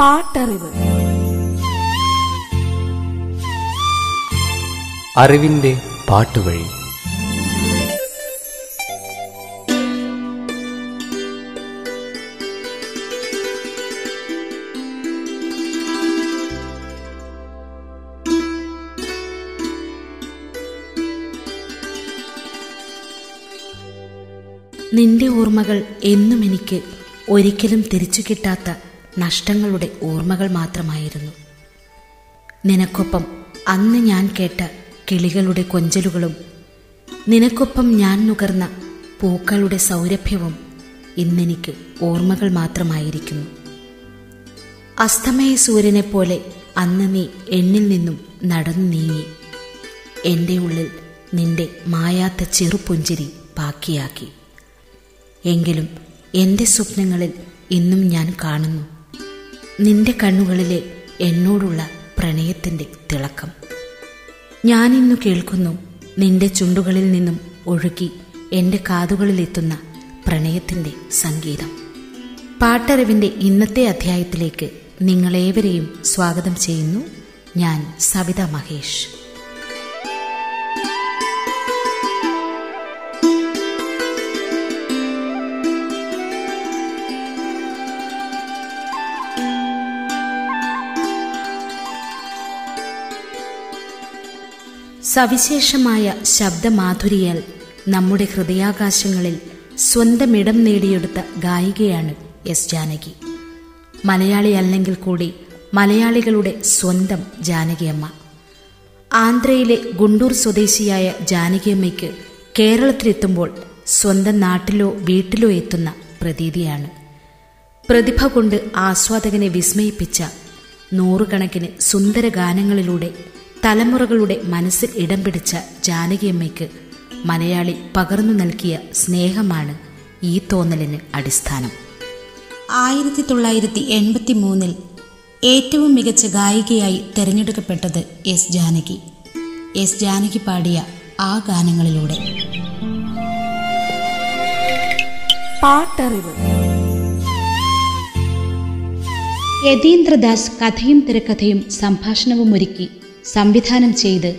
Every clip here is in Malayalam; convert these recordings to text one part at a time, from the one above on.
പാട്ടറിവ്. അറിവിന്റെ പാട്ടുവഴി. നിന്റെ ഓർമ്മകൾ എന്നും എനിക്ക് ഒരിക്കലും തിരിച്ചു കിട്ടാത്ത നഷ്ടങ്ങളുടെ ഓർമ്മകൾ മാത്രമായിരുന്നു. നിനക്കൊപ്പം അന്ന് ഞാൻ കേട്ട കിളികളുടെ കൊഞ്ചലുകളും നിനക്കൊപ്പം ഞാൻ നുകർന്ന പൂക്കളുടെ സൗരഭ്യവും ഇന്നെനിക്ക് ഓർമ്മകൾ മാത്രമായിരിക്കുന്നു. അസ്തമയ സൂര്യനെ പോലെ അന്ന് നീ എന്നിൽ നിന്നും നടന്നു നീങ്ങി എന്റെ ഉള്ളിൽ നിന്റെ മായാത്ത ചെറുപുഞ്ചിരി ബാക്കിയാക്കി. എങ്കിലും എന്റെ സ്വപ്നങ്ങളിൽ ഇന്നും ഞാൻ കാണുന്നു. നിന്റെ കണ്ണുകളിലെ എന്നോടുള്ള പ്രണയത്തിന്റെ തിളക്കം. ഞാനിന്നു കേൾക്കുന്നു നിന്റെ ചുണ്ടുകളിൽ നിന്നും ഒഴുകി എന്റെ കാതുകളിലെത്തുന്ന പ്രണയത്തിന്റെ സംഗീതം. പാട്ടറിവിന്റെ ഇന്നത്തെ അധ്യായത്തിലേക്ക് നിങ്ങളേവരെയും സ്വാഗതം ചെയ്യുന്നു. ഞാൻ സവിത മഹേഷ്. സവിശേഷമായ ശബ്ദമാധുരിയാൽ നമ്മുടെ ഹൃദയാകാശങ്ങളിൽ സ്വന്തം ഇടം നേടിയെടുത്ത ഗായികയാണ് എസ് ജാനകി. മലയാളി അല്ലെങ്കിൽ കൂടി മലയാളികളുടെ സ്വന്തം ജാനകിയമ്മ. ആന്ധ്രയിലെ ഗുണ്ടൂർ സ്വദേശിയായ ജാനകിയമ്മയ്ക്ക് കേരളത്തിലെത്തുമ്പോൾ സ്വന്തം നാട്ടിലോ വീട്ടിലോ എത്തുന്ന പ്രതീതിയാണ്. പ്രതിഭ കൊണ്ട് ആസ്വാദകനെ വിസ്മയിപ്പിച്ച നൂറുകണക്കിന് സുന്ദര ഗാനങ്ങളിലൂടെ തലമുറകളുടെ മനസ്സിൽ ഇടം പിടിച്ച ജാനകിയമ്മയ്ക്ക് മലയാളി പകർന്നു നൽകിയ സ്നേഹമാണ് ഈ തോന്നലിന് അടിസ്ഥാനം. ആയിരത്തി തൊള്ളായിരത്തി എൺപത്തി മൂന്നിൽ ഏറ്റവും മികച്ച ഗായികയായി തിരഞ്ഞെടുക്കപ്പെട്ടത് എസ് ജാനകി. എസ് ജാനകി പാടിയ ആ ഗാനങ്ങളിലൂടെ. പാട്ടറിവ്. യതീന്ദ്രദാസ് കഥയും തിരക്കഥയും സംഭാഷണവും ഒരുക്കി സംവിധാനം ചെയ്ത്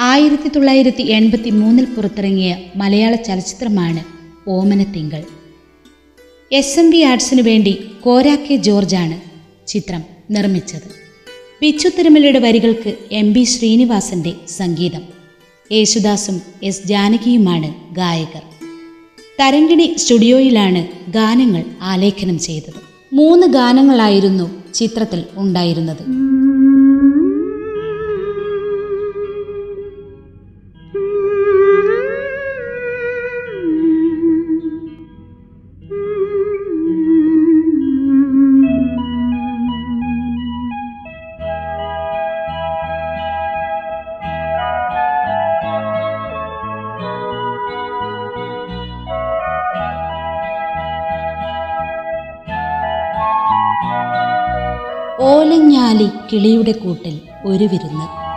ആയിരത്തി തൊള്ളായിരത്തി എൺപത്തി മൂന്നിൽ പുറത്തിറങ്ങിയ മലയാള ചലച്ചിത്രമാണ് ഓമനത്തിങ്കൾ എസ് എം വി ആർട്സിനു വേണ്ടി കോരാ കെ ജോർജാണ് ചിത്രം നിർമ്മിച്ചത്. ബിച്ചു തിരുമലയുടെ വരികൾക്ക് എം ബി ശ്രീനിവാസന്റെ സംഗീതം. യേശുദാസും എസ് ജാനകിയുമാണ് ഗായകർ. തരങ്കിണി സ്റ്റുഡിയോയിലാണ് ഗാനങ്ങൾ ആലേഖനം ചെയ്തത്. മൂന്ന് ഗാനങ്ങളായിരുന്നു ചിത്രത്തിൽ ഉണ്ടായിരുന്നത്. കിളിയുടെ കൂട്ടിൽ ഒരു വിരുന്ന്.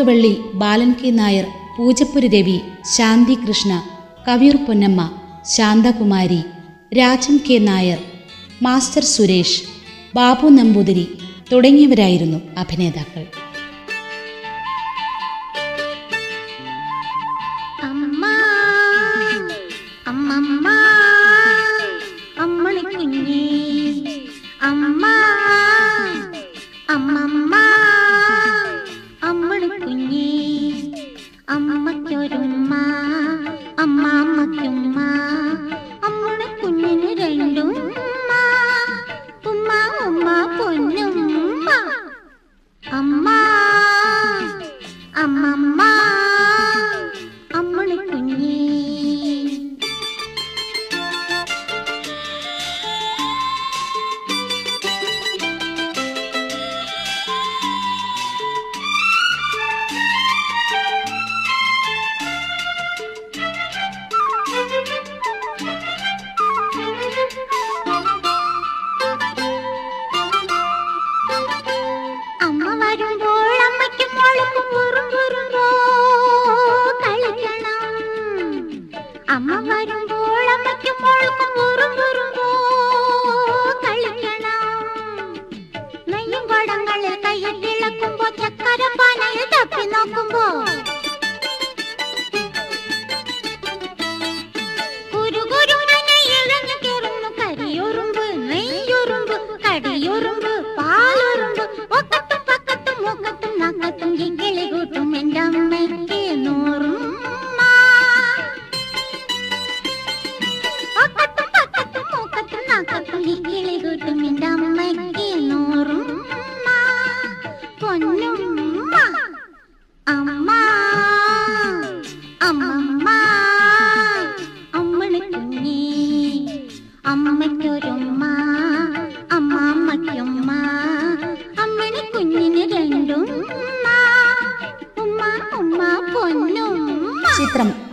Venu Nagavally Balan K Nair Poojappura Ravi Shanthi Krishna Kaviyoor Ponnamma Shanthakumari Rajan K Nair master Suresh Babu Namboothiri തുടങ്ങിയവരായിരുന്നു അഭിനേതാക്കൾ.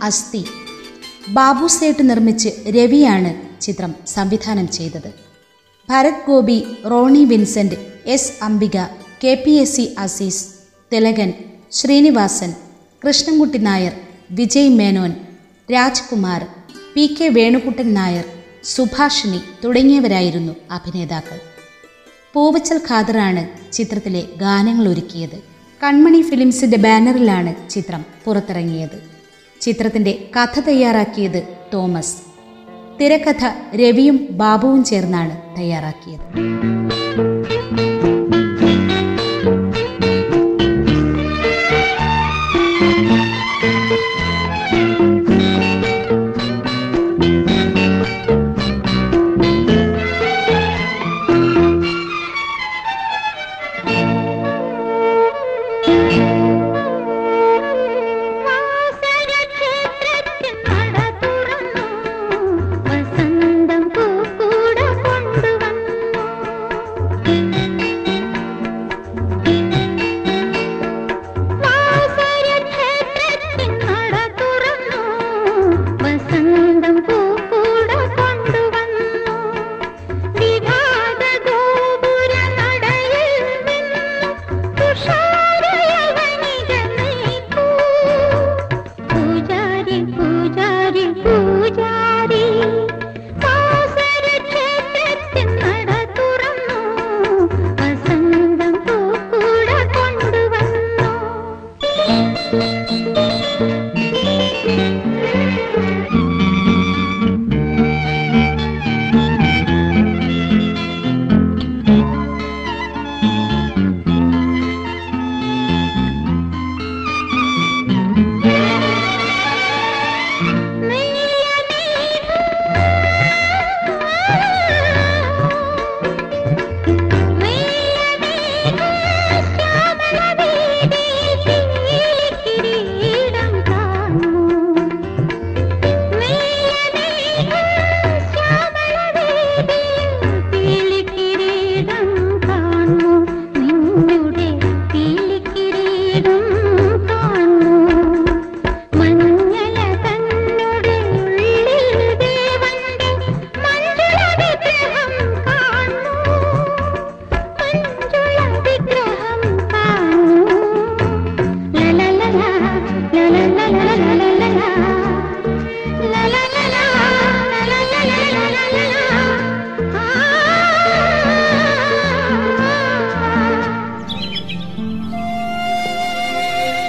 അസ്ഥി. ബാബു സേട്ട് നിർമ്മിച്ച് രവിയാണ് ചിത്രം സംവിധാനം ചെയ്തത്. Bharath Gopi Roney Vincent S Ambika K P S C Aziz Thilakan Sreenivasan Krishnankutty Nair Vijay Menon Rajkumar P K Venukuttan Nair Subhashini തുടങ്ങിയവരായിരുന്നു അഭിനേതാക്കൾ. പൂവച്ചൽ ഖാദറാണ് ചിത്രത്തിലെ ഗാനങ്ങൾ ഒരുക്കിയത് കൺമണി ഫിലിംസിന്റെ ബാനറിലാണ് ചിത്രം പുറത്തിറങ്ങിയത്. ചിത്രത്തിന്റെ കഥ തയ്യാറാക്കിയത് തോമസ്. തിരക്കഥ രവിയും ബാബുവും ചേർന്നാണ് തയ്യാറാക്കിയത്.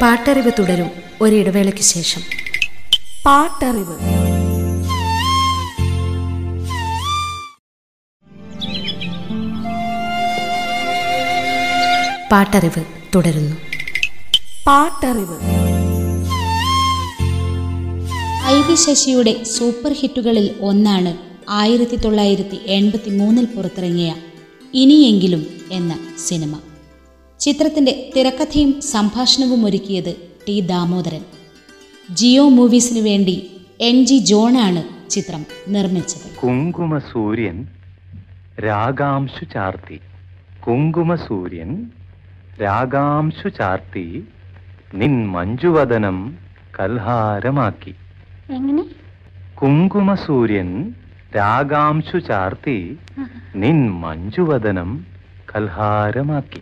പാട്ടറിവ് തുടരും ഒരിടവേളയ്ക്ക് ശേഷം. പാട്ടറിവ്. പാട്ടറിവ് തുടരുന്നു. പാട്ടറിവ്. ഐ വി ശശിയുടെ സൂപ്പർ ഹിറ്റുകളിൽ ഒന്നാണ് ആയിരത്തി തൊള്ളായിരത്തി എൺപത്തി മൂന്നിൽ പുറത്തിറങ്ങിയ ഇനിയെങ്കിലും എന്ന സിനിമ. ചിത്രത്തിന്റെ തിരക്കഥയും സംഭാഷണവും ഒരുക്കിയത് ടി ദാമോദരൻ. ജിയോ മൂവീസിനു വേണ്ടി എൻ ജി ജോണാണ് ചിത്രം നിർമ്മിച്ചത്. കുങ്കുമ സൂര്യൻ രാഗാംശു ചാർത്തി. നിൻ മഞ്ജുവദനം കൽഹാരമാക്കി എങ്ങനെ കുങ്കുമസൂര്യൻ രാഗാംശു ചാർത്തി. നിൻ മഞ്ജുവദനം കൽഹാരമാക്കി. എങ്ങനെ? കുങ്കുമ സൂര്യൻ രാഗാംശു ചാർത്തി. നിൻ മഞ്ജുവദനം കൽഹാരമാക്കി.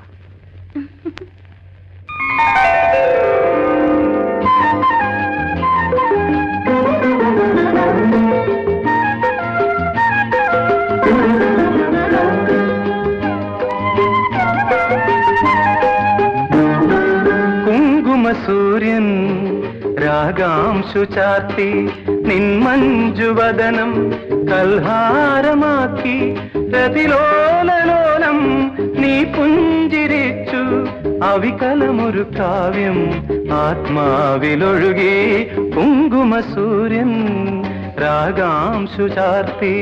രാഗാംശു ചാർത്തി നിൻ മഞ്ജുവദനം കൽഹാരമാക്കി. രതിലോലലോലം നീ പുഞ്ചിരിച്ചു. അവികലമൊരു കാവ്യം ആത്മാവിലൊഴുകി. കുങ്കുമസൂര്യൻ രാഗാംശു ചാർത്തി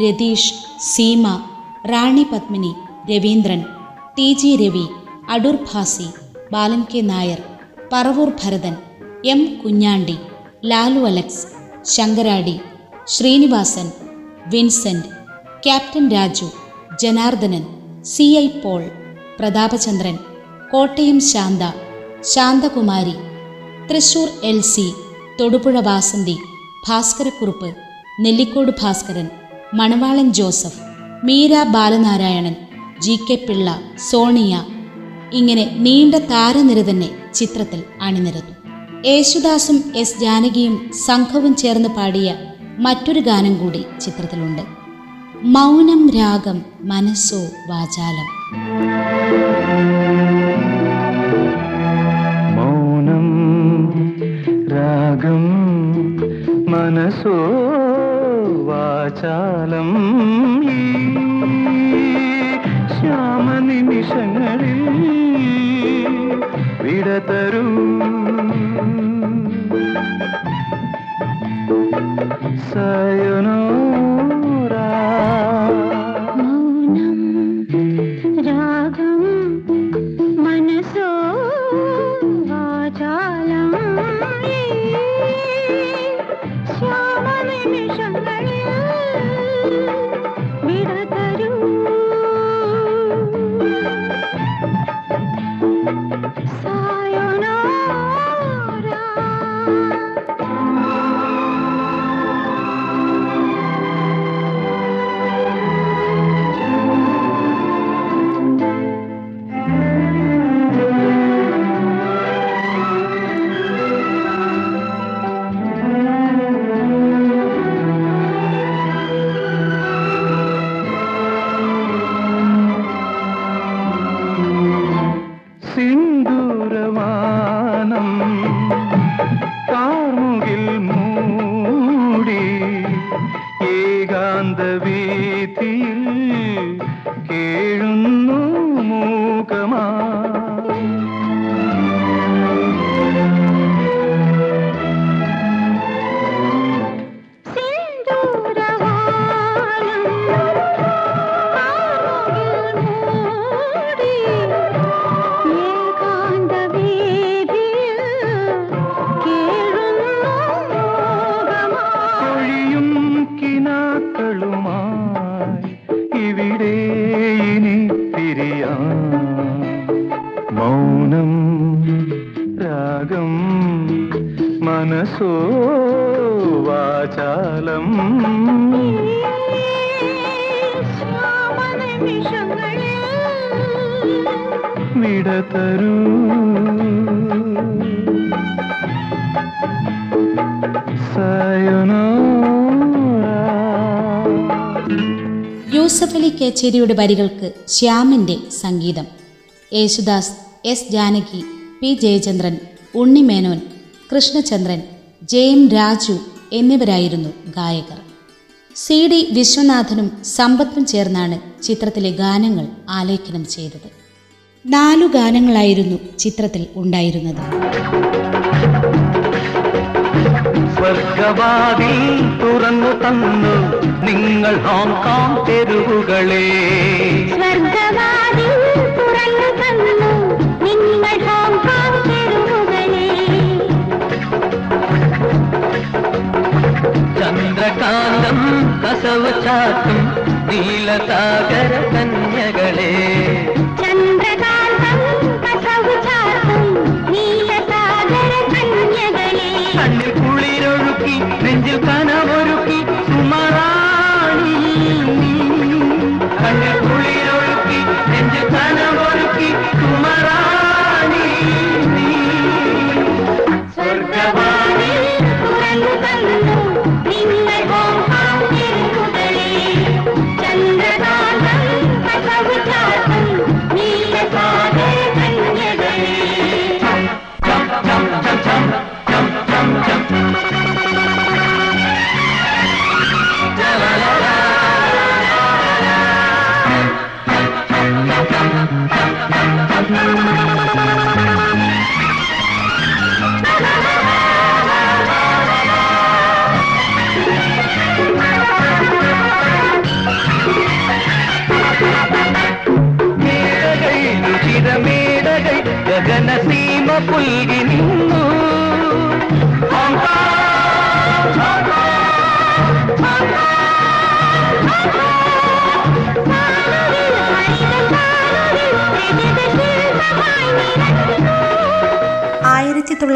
Ratheesh Seema Rani Padmini Raveendran T G Ravi Adoor Bhasi Balan K Nair Paravoor Bharathan M Kunjandi Lalu Alex Sankaradi Sreenivasan Vincent captain Raju Janardhanan C I Paul Prathapachandran Kottayam Shantha Shanthakumari Thrissur L C Thodupuzha Vasanthi Bhaskarakurup Nellikode Bhaskaran Manavalan Joseph Meera Balanarayanan G K Pillai Sonia. ഇങ്ങനെ നീണ്ട താരനിര തന്നെ ചിത്രത്തിൽ അണിനിരന്നു. യേശുദാസും എസ് ജാനകിയും സംഘവും ചേർന്ന് പാടിയ മറ്റൊരു ഗാനം കൂടി ചിത്രത്തിലുണ്ട്. മൗനം രാഗം മനസ്സോ വാചാലം. മൗനം രാഗം മനസ്സോ വാചാലം ശ്യാമനിമിഷങ്ങളിൽ വിടതരൂ സയനോരാ பல்லவி ప్రియ మౌనం రాగం మనసో వాచాలం. വിടതരൂ കേച്ചേരിയുടെ വരികൾക്ക് ശ്യാമിന്റെ സംഗീതം. യേശുദാസ് എസ് ജാനകി പി ജയചന്ദ്രൻ ഉണ്ണിമേനോൻ കൃഷ്ണചന്ദ്രൻ ജെയിം രാജു എന്നിവരായിരുന്നു ഗായകർ. സി ഡി വിശ്വനാഥനും സമ്പത്തും ചേർന്നാണ് ചിത്രത്തിലെ ഗാനങ്ങൾ ആലേഖനം ചെയ്തത്. നാലു ഗാനങ്ങളായിരുന്നു ചിത്രത്തിൽ ഉണ്ടായിരുന്നത്. സ്വർഗവാതിൽ തുറന്നു തന്നു. നിങ്ങൾ ഹോങ്കോങ് തെരുവുകളെ. സ്വർഗവാതിൽ തുറന്നു തന്നു. നിങ്ങൾ ഹോങ്കോങ് തെരുവുകളെ. ചന്ദ്രകാന്തം കസവ് ചാത്തും നീലസാഗര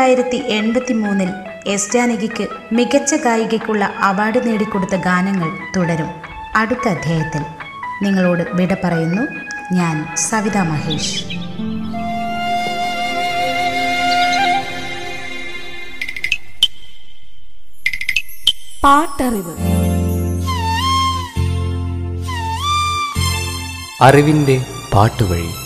തൊള്ളായിരത്തി എൺപത്തി മൂന്നിൽ എസ് ജാനകിക്ക് മികച്ച ഗായികയ്ക്കുള്ള അവാർഡ് നേടിക്കൊടുത്ത ഗാനങ്ങൾ തുടരും. അടുത്ത അധ്യായത്തിൽ നിങ്ങളോട് വിട പറയുന്നു. ഞാൻ സവിത മഹേഷ്. പാട്ടറിവ്. അറിവിന്റെ പാട്ടുവഴി.